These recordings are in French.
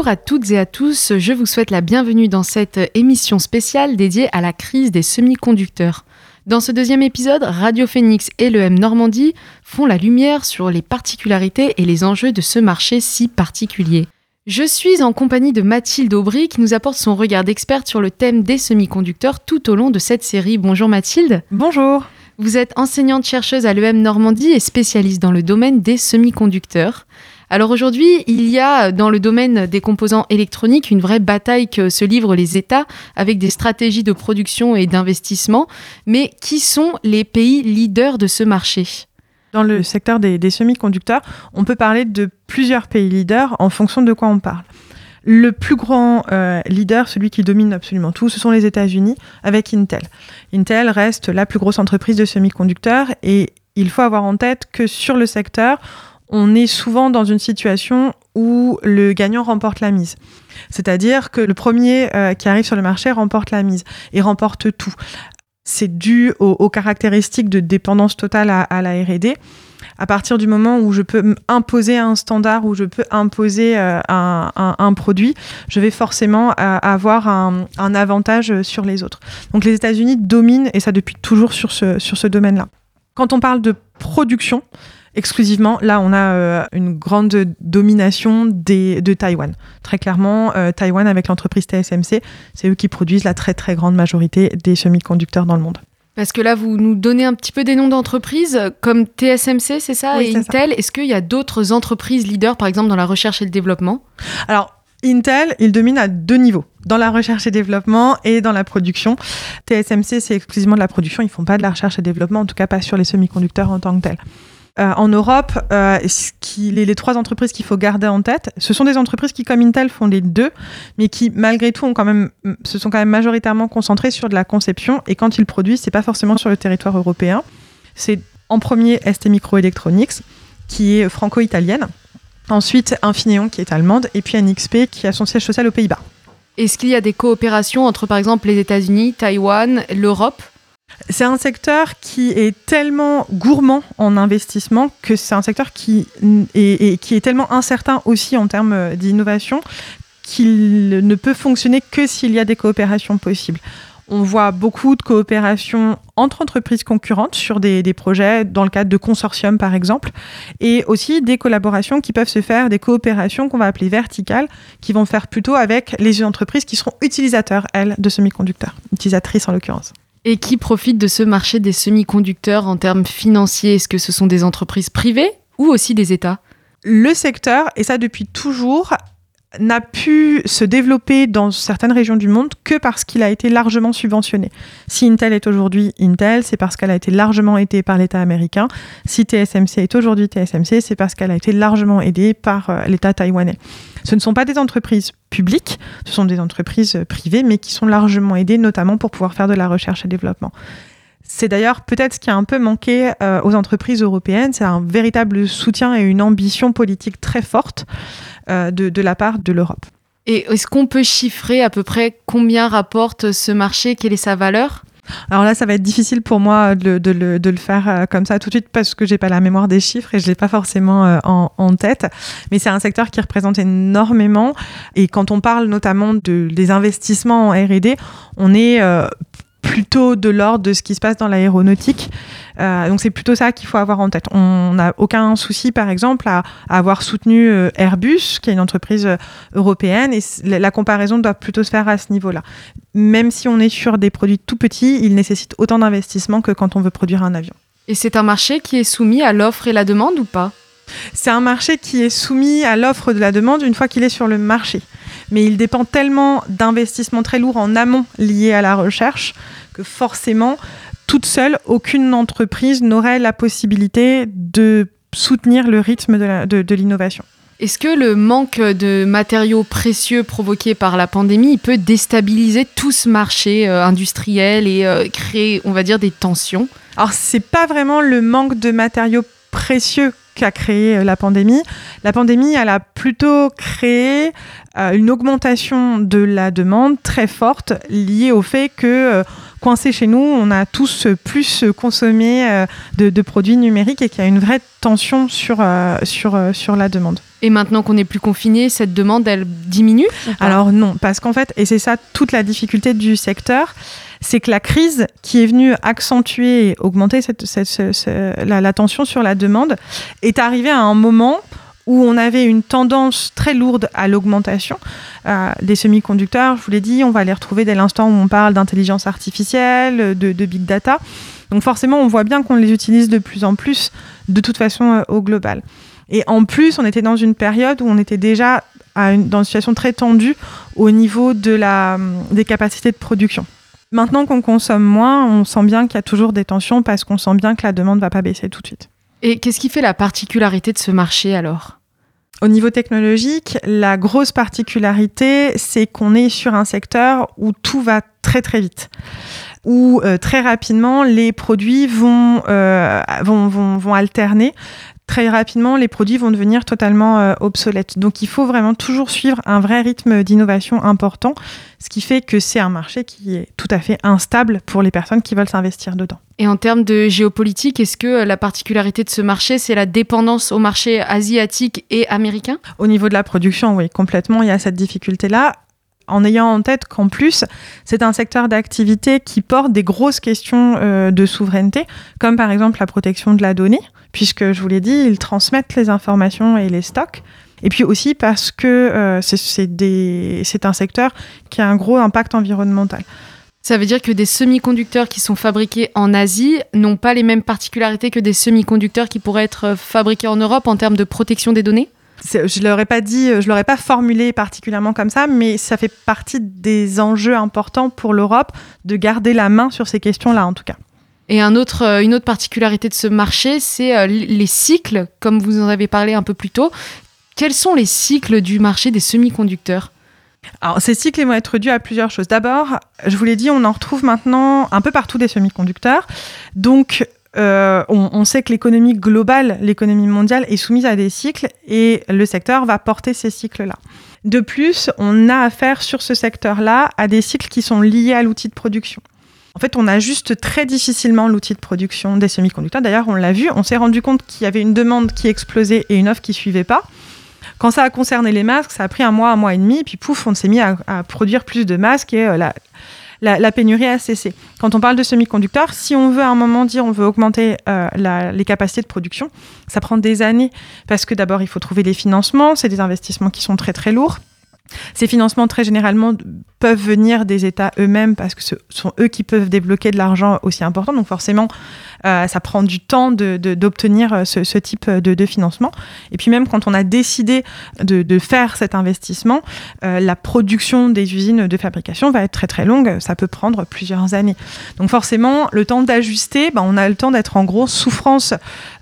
Bonjour à toutes et à tous, je vous souhaite la bienvenue dans cette émission spéciale dédiée à la crise des semi-conducteurs. Dans ce deuxième épisode, Radio Phoenix et le M Normandie font la lumière sur les particularités et les enjeux de ce marché si particulier. Je suis en compagnie de Mathilde Aubry qui nous apporte son regard d'experte sur le thème des semi-conducteurs tout au long de cette série. Bonjour Mathilde. Bonjour. Vous êtes enseignante-chercheuse à l'EM Normandie et spécialiste dans le domaine des semi-conducteurs. Alors aujourd'hui, il y a dans le domaine des composants électroniques une vraie bataille que se livrent les États avec des stratégies de production et d'investissement. Mais qui sont les pays leaders de ce marché? Dans le secteur des, semi-conducteurs, on peut parler de plusieurs pays leaders en fonction de quoi on parle. Le plus grand euh, leader, celui qui domine absolument tout, ce sont les États-Unis avec Intel. Intel reste la plus grosse entreprise de semi-conducteurs et il faut avoir en tête que sur le secteur, on est souvent dans une situation où le gagnant remporte la mise. C'est-à-dire que le premier euh, qui arrive sur le marché remporte la mise et remporte tout. C'est dû aux, caractéristiques de dépendance totale à, la RD. À partir du moment où je peux imposer un standard, où je peux imposer euh, un, produit, je vais forcément euh, avoir un, avantage sur les autres. Donc les États-Unis dominent, et ça depuis toujours sur ce, sur ce domaine-là. Quand on parle de production, exclusivement. Là, on a euh, une grande domination des, de Taïwan. Très clairement, euh, Taïwan avec l'entreprise TSMC, c'est eux qui produisent la très très grande majorité des semi-conducteurs dans le monde. Parce que là, vous nous donnez un petit peu des noms d'entreprises comme TSMC, c'est ça, et Intel. Est-ce qu'il y a d'autres entreprises leaders, par exemple, dans la recherche et le développement? Alors, Intel, il domine à deux niveaux, dans la recherche et développement et dans la production. TSMC, c'est exclusivement de la production, ils font pas de la recherche et développement, en tout cas pas sur les semi-conducteurs en tant que tels. Euh, en Europe, euh, les, trois entreprises qu'il faut garder en tête, ce sont des entreprises qui, comme Intel, font les deux, mais qui, malgré tout, se sont quand même majoritairement concentrées sur de la conception. Et quand ils produisent, c'est pas forcément sur le territoire européen. C'est en premier ST Microelectronics, qui est franco-italienne. Ensuite, Infineon, qui est allemande. Et puis NXP, qui a son siège social aux Pays-Bas. Est-ce qu'il y a des coopérations entre, par exemple, les États-Unis, Taïwan, l'Europe? C'est un secteur qui est tellement gourmand en investissement que c'est un secteur qui est, qui est tellement incertain aussi en termes d'innovation qu'il ne peut fonctionner que s'il y a des coopérations possibles. On voit beaucoup de coopérations entre entreprises concurrentes sur des, des, projets dans le cadre de consortiums, par exemple, et aussi des collaborations qui peuvent se faire, des coopérations qu'on va appeler verticales, qui vont faire plutôt avec les entreprises qui seront utilisateurs, elles, de semi-conducteurs, utilisatrices en l'occurrence. Et qui profite de ce marché des semi-conducteurs en termes financiers? Est-ce que ce sont des entreprises privées ou aussi des États? Le secteur, et ça depuis toujours, n'a pu se développer dans certaines régions du monde que parce qu'il a été largement subventionné. Si Intel est aujourd'hui Intel, c'est parce qu'elle a été largement aidée par l'État américain. Si TSMC est aujourd'hui TSMC, c'est parce qu'elle a été largement aidée par euh, l'État taïwanais. Ce ne sont pas des entreprises publiques, ce sont des entreprises privées, mais qui sont largement aidées, notamment pour pouvoir faire de la recherche et développement. C'est d'ailleurs peut-être ce qui a un peu manqué euh, aux entreprises européennes, c'est un véritable soutien et une ambition politique très forte euh, de, la part de l'Europe. Et est-ce qu'on peut chiffrer à peu près combien rapporte ce marché? Quelle est sa valeur? Alors là, ça va être difficile pour moi de, le, faire euh, comme ça tout de suite parce que j'ai pas la mémoire des chiffres et je l'ai pas forcément en, tête. Mais c'est un secteur qui représente énormément. Et quand on parle notamment de, des investissements en R&D, on est plutôt de l'ordre de ce qui se passe dans l'aéronautique. Euh, donc c'est plutôt ça qu'il faut avoir en tête. On n'a aucun souci, par exemple, à, avoir soutenu euh, Airbus, qui est une entreprise euh, européenne, et la comparaison doit plutôt se faire à ce niveau-là. Même si on est sur des produits tout petits, ils nécessitent autant d'investissement que quand on veut produire un avion. Et c'est un marché qui est soumis à l'offre et la demande ou pas? C'est un marché qui est soumis à l'offre de la demande une fois qu'il est sur le marché mais il dépend tellement d'investissements très lourds en amont liés à la recherche que forcément, toute seule, aucune entreprise n'aurait la possibilité de soutenir le rythme de l'innovation. Est-ce que le manque de matériaux précieux provoqué par la pandémie peut déstabiliser tout ce marché euh, industriel et euh, créer, on va dire, des tensions? Alors, c'est pas vraiment le manque de matériaux précieux qu'a créé euh, la pandémie. La pandémie, elle a plutôt créé une augmentation de la demande très forte liée au fait que coincé chez nous, on a tous plus consommé de, produits numériques et qu'il y a une vraie tension sur, sur, sur la demande. Et maintenant qu'on n'est plus confiné, cette demande, elle diminue Alors non, parce qu'en fait, et c'est ça toute la difficulté du secteur, c'est que la crise qui est venue accentuer et augmenter cette, la, tension sur la demande est arrivée à un moment où on avait une tendance très lourde à l'augmentation euh, des semi-conducteurs. Je vous l'ai dit, on va les retrouver dès l'instant où on parle d'intelligence artificielle, de, big data. Donc forcément, on voit bien qu'on les utilise de plus en plus, de toute façon, euh, au global. Et en plus, on était dans une période où on était déjà dans une situation très tendue au niveau de la, des capacités de production. Maintenant qu'on consomme moins, on sent bien qu'il y a toujours des tensions parce qu'on sent bien que la demande ne va pas baisser tout de suite. Et qu'est-ce qui fait la particularité de ce marché alors? Au niveau technologique, la grosse particularité, c'est qu'on est sur un secteur où tout va très très vite. Où euh, très rapidement les produits vont, euh, vont, vont, vont, alterner très rapidement, les produits vont devenir totalement euh, obsolètes. Donc il faut vraiment toujours suivre un vrai rythme d'innovation important, ce qui fait que c'est un marché qui est tout à fait instable pour les personnes qui veulent s'investir dedans. Et en termes de géopolitique, est-ce que la particularité de ce marché, c'est la dépendance au marché asiatique et américain? Au niveau de la production, oui, complètement, il y a cette difficulté-là en ayant en tête qu'en plus, c'est un secteur d'activité qui porte des grosses questions euh, de souveraineté, comme par exemple la protection de la donnée puisque je vous l'ai dit, ils transmettent les informations et les stocks. Et puis aussi parce que euh, c'est un secteur qui a un gros impact environnemental. Ça veut dire que des semi-conducteurs qui sont fabriqués en Asie n'ont pas les mêmes particularités que des semi-conducteurs qui pourraient être fabriqués en Europe en termes de protection des données? Je l'aurais pas dit, je l'aurais pas formulé particulièrement comme ça, mais ça fait partie des enjeux importants pour l'Europe de garder la main sur ces questions-là, en tout cas. Et un autre, euh, une autre particularité de ce marché, c'est euh, les cycles, comme vous en avez parlé un peu plus tôt. Quels sont les cycles du marché des semi-conducteurs? Alors, ces cycles vont être dus à plusieurs choses. D'abord, je vous l'ai dit, on en retrouve maintenant un peu partout des semi-conducteurs. Donc, euh, on, sait que l'économie globale, l'économie mondiale est soumise à des cycles et le secteur va porter ces cycles-là. De plus, on a affaire sur ce secteur-là à des cycles qui sont liés à l'outil de production. En fait, on ajuste très difficilement l'outil de production des semi-conducteurs. D'ailleurs, on l'a vu, on s'est rendu compte qu'il y avait une demande qui explosait et une offre qui suivait pas. Quand ça a concerné les masques, ça a pris un mois, un mois et demi, puis pouf, on s'est mis à, produire plus de masques et euh, pénurie a cessé. Quand on parle de semi-conducteurs, si on veut à un moment dire on veut augmenter euh, les capacités de production, ça prend des années parce que d'abord il faut trouver les financements, c'est des investissements qui sont très très lourds. Ces financements, très généralement, peuvent venir des États eux-mêmes parce que ce sont eux qui peuvent débloquer de l'argent aussi important. Donc forcément, euh, ça prend du temps d'obtenir de, ce, type de, financement. Et puis même quand on a décidé de, faire cet investissement, euh, la production des usines de fabrication va être très très longue. Ça peut prendre plusieurs années. Donc forcément, le temps d'ajuster, ben, on a le temps d'être en grosse souffrance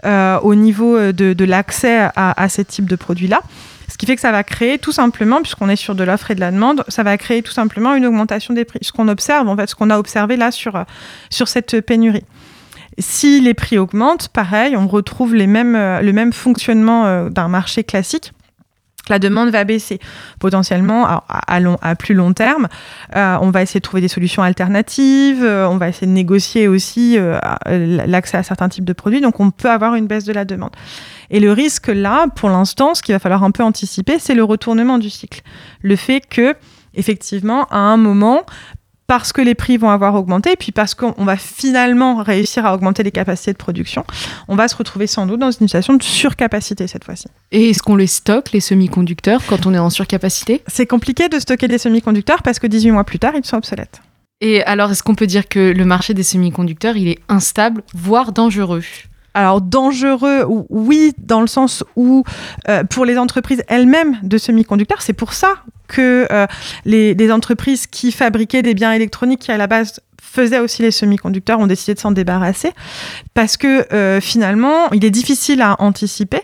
euh, au niveau de, l'accès à, à ces types de produits-là. Ce qui fait que ça va créer tout simplement, puisqu'on est sur de l'offre et de la demande, ça va créer tout simplement une augmentation des prix. Ce qu'on observe, en fait, ce qu'on a observé là sur, sur cette pénurie. Si les prix augmentent, pareil, on retrouve les mêmes, euh, le même fonctionnement euh, d'un marché classique la demande va baisser potentiellement à, plus long terme. Euh, on va essayer de trouver des solutions alternatives, on va essayer de négocier aussi l'accès à certains types de produits, donc on peut avoir une baisse de la demande. Et le risque là, pour l'instant, ce qu'il va falloir un peu anticiper, c'est le retournement du cycle. Le fait que, effectivement, à un moment, parce que les prix vont avoir augmenté, et puis parce qu'on va finalement réussir à augmenter les capacités de production, on va se retrouver sans doute dans une situation de surcapacité cette fois-ci. Et est-ce qu'on les stocke, les semi-conducteurs, quand on est en surcapacité? C'est compliqué de stocker des semi-conducteurs parce que 18 mois plus tard, ils sont obsolètes. Et alors, est-ce qu'on peut dire que le marché des semi-conducteurs, il est instable, voire dangereux? Alors dangereux, oui, dans le sens où euh, pour les entreprises elles-mêmes de semi-conducteurs, c'est pour ça que euh, les, entreprises qui fabriquaient des biens électroniques qui à la base faisaient aussi les semi-conducteurs ont décidé de s'en débarrasser parce que euh, finalement, il est difficile à anticiper.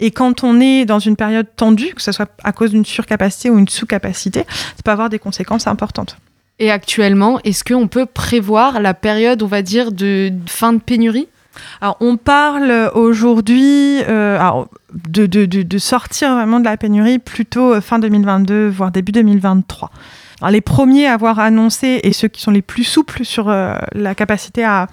Et quand on est dans une période tendue, que ce soit à cause d'une surcapacité ou une sous-capacité, ça peut avoir des conséquences importantes. Et actuellement, est-ce qu'on peut prévoir la période, on va dire, de fin de pénurie? Alors, on parle aujourd'hui euh, de, sortir vraiment de la pénurie plutôt euh, fin 2022, voire début 2023. les premiers à avoir annoncé et ceux qui sont les plus souples sur la capacité à,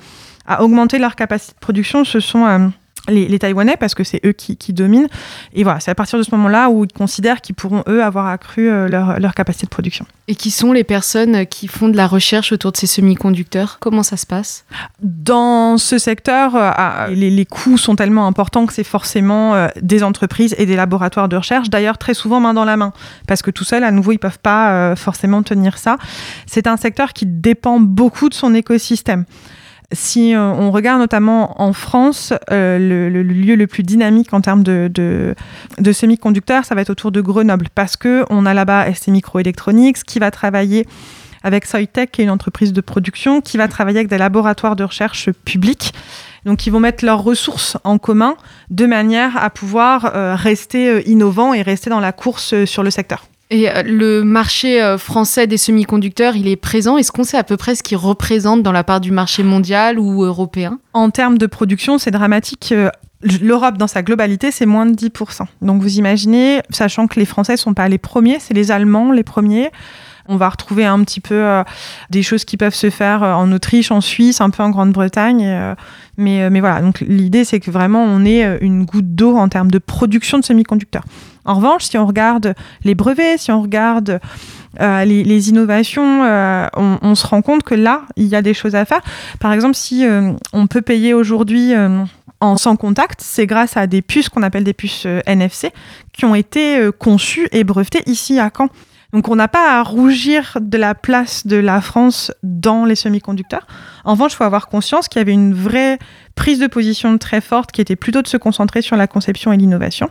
à, augmenter leur capacité de production, ce sont les, Taïwanais parce que c'est eux qui, dominent. Et voilà, c'est à partir de ce moment-là où ils considèrent qu'ils pourront, eux, avoir accru euh, leur, capacité de production. Et qui sont les personnes qui font de la recherche autour de ces semi-conducteurs? Comment ça se passe? Dans ce secteur, euh, ah, les, coûts sont tellement importants que c'est forcément euh, des entreprises et des laboratoires de recherche, d'ailleurs très souvent main dans la main, parce que tout seul, à nouveau, ils ne peuvent pas forcément tenir ça. C'est un secteur qui dépend beaucoup de son écosystème. Si euh, on regarde notamment en France, euh, le, lieu le plus dynamique en termes de, de, semi-conducteurs, ça va être autour de Grenoble, parce qu'on a là-bas ST Microelectronics qui va travailler avec Soitec, qui est une entreprise de production, qui va travailler avec des laboratoires de recherche publics. Donc, ils vont mettre leurs ressources en commun de manière à pouvoir euh, rester innovants et rester dans la course sur le secteur. Et euh, le marché euh, français des semi-conducteurs, il est présent. Est-ce qu'on sait à peu près ce qu'il représente dans la part du marché mondial ou européen? En termes de production, c'est dramatique. Euh, L'Europe, dans sa globalité, c'est moins de 10%. Donc vous imaginez, sachant que les Français ne sont pas les premiers, c'est les Allemands les premiers. On va retrouver un petit peu des choses qui peuvent se faire en Autriche, en Suisse, un peu en Grande-Bretagne. mais, mais voilà, donc l'idée, c'est que vraiment, on est une goutte d'eau en termes de production de semi-conducteurs. En revanche, si on regarde les brevets, si on regarde euh, les, innovations, euh, on, se rend compte que là, il y a des choses à faire. Par exemple, si euh, on peut payer aujourd'hui en sans contact, c'est grâce à des puces qu'on appelle des puces NFC qui ont été conçues et brevetées ici à Caen. Donc on n'a pas à rougir de la place de la France dans les semi-conducteurs. En revanche, il faut avoir conscience qu'il y avait une vraie prise de position très forte qui était plutôt de se concentrer sur la conception et l'innovation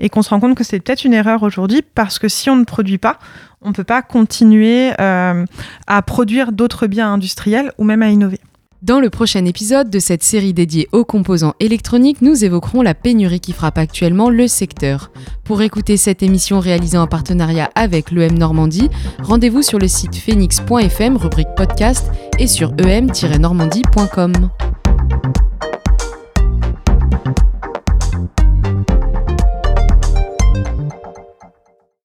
et qu'on se rend compte que c'est peut-être une erreur aujourd'hui parce que si on ne produit pas, on ne peut pas continuer euh, à produire d'autres biens industriels ou même à innover. Dans le prochain épisode de cette série dédiée aux composants électroniques, nous évoquerons la pénurie qui frappe actuellement le secteur. Pour écouter cette émission réalisée en partenariat avec l'EM Normandie, rendez-vous sur le site phoenix.fm, rubrique podcast, et sur em-normandie.com.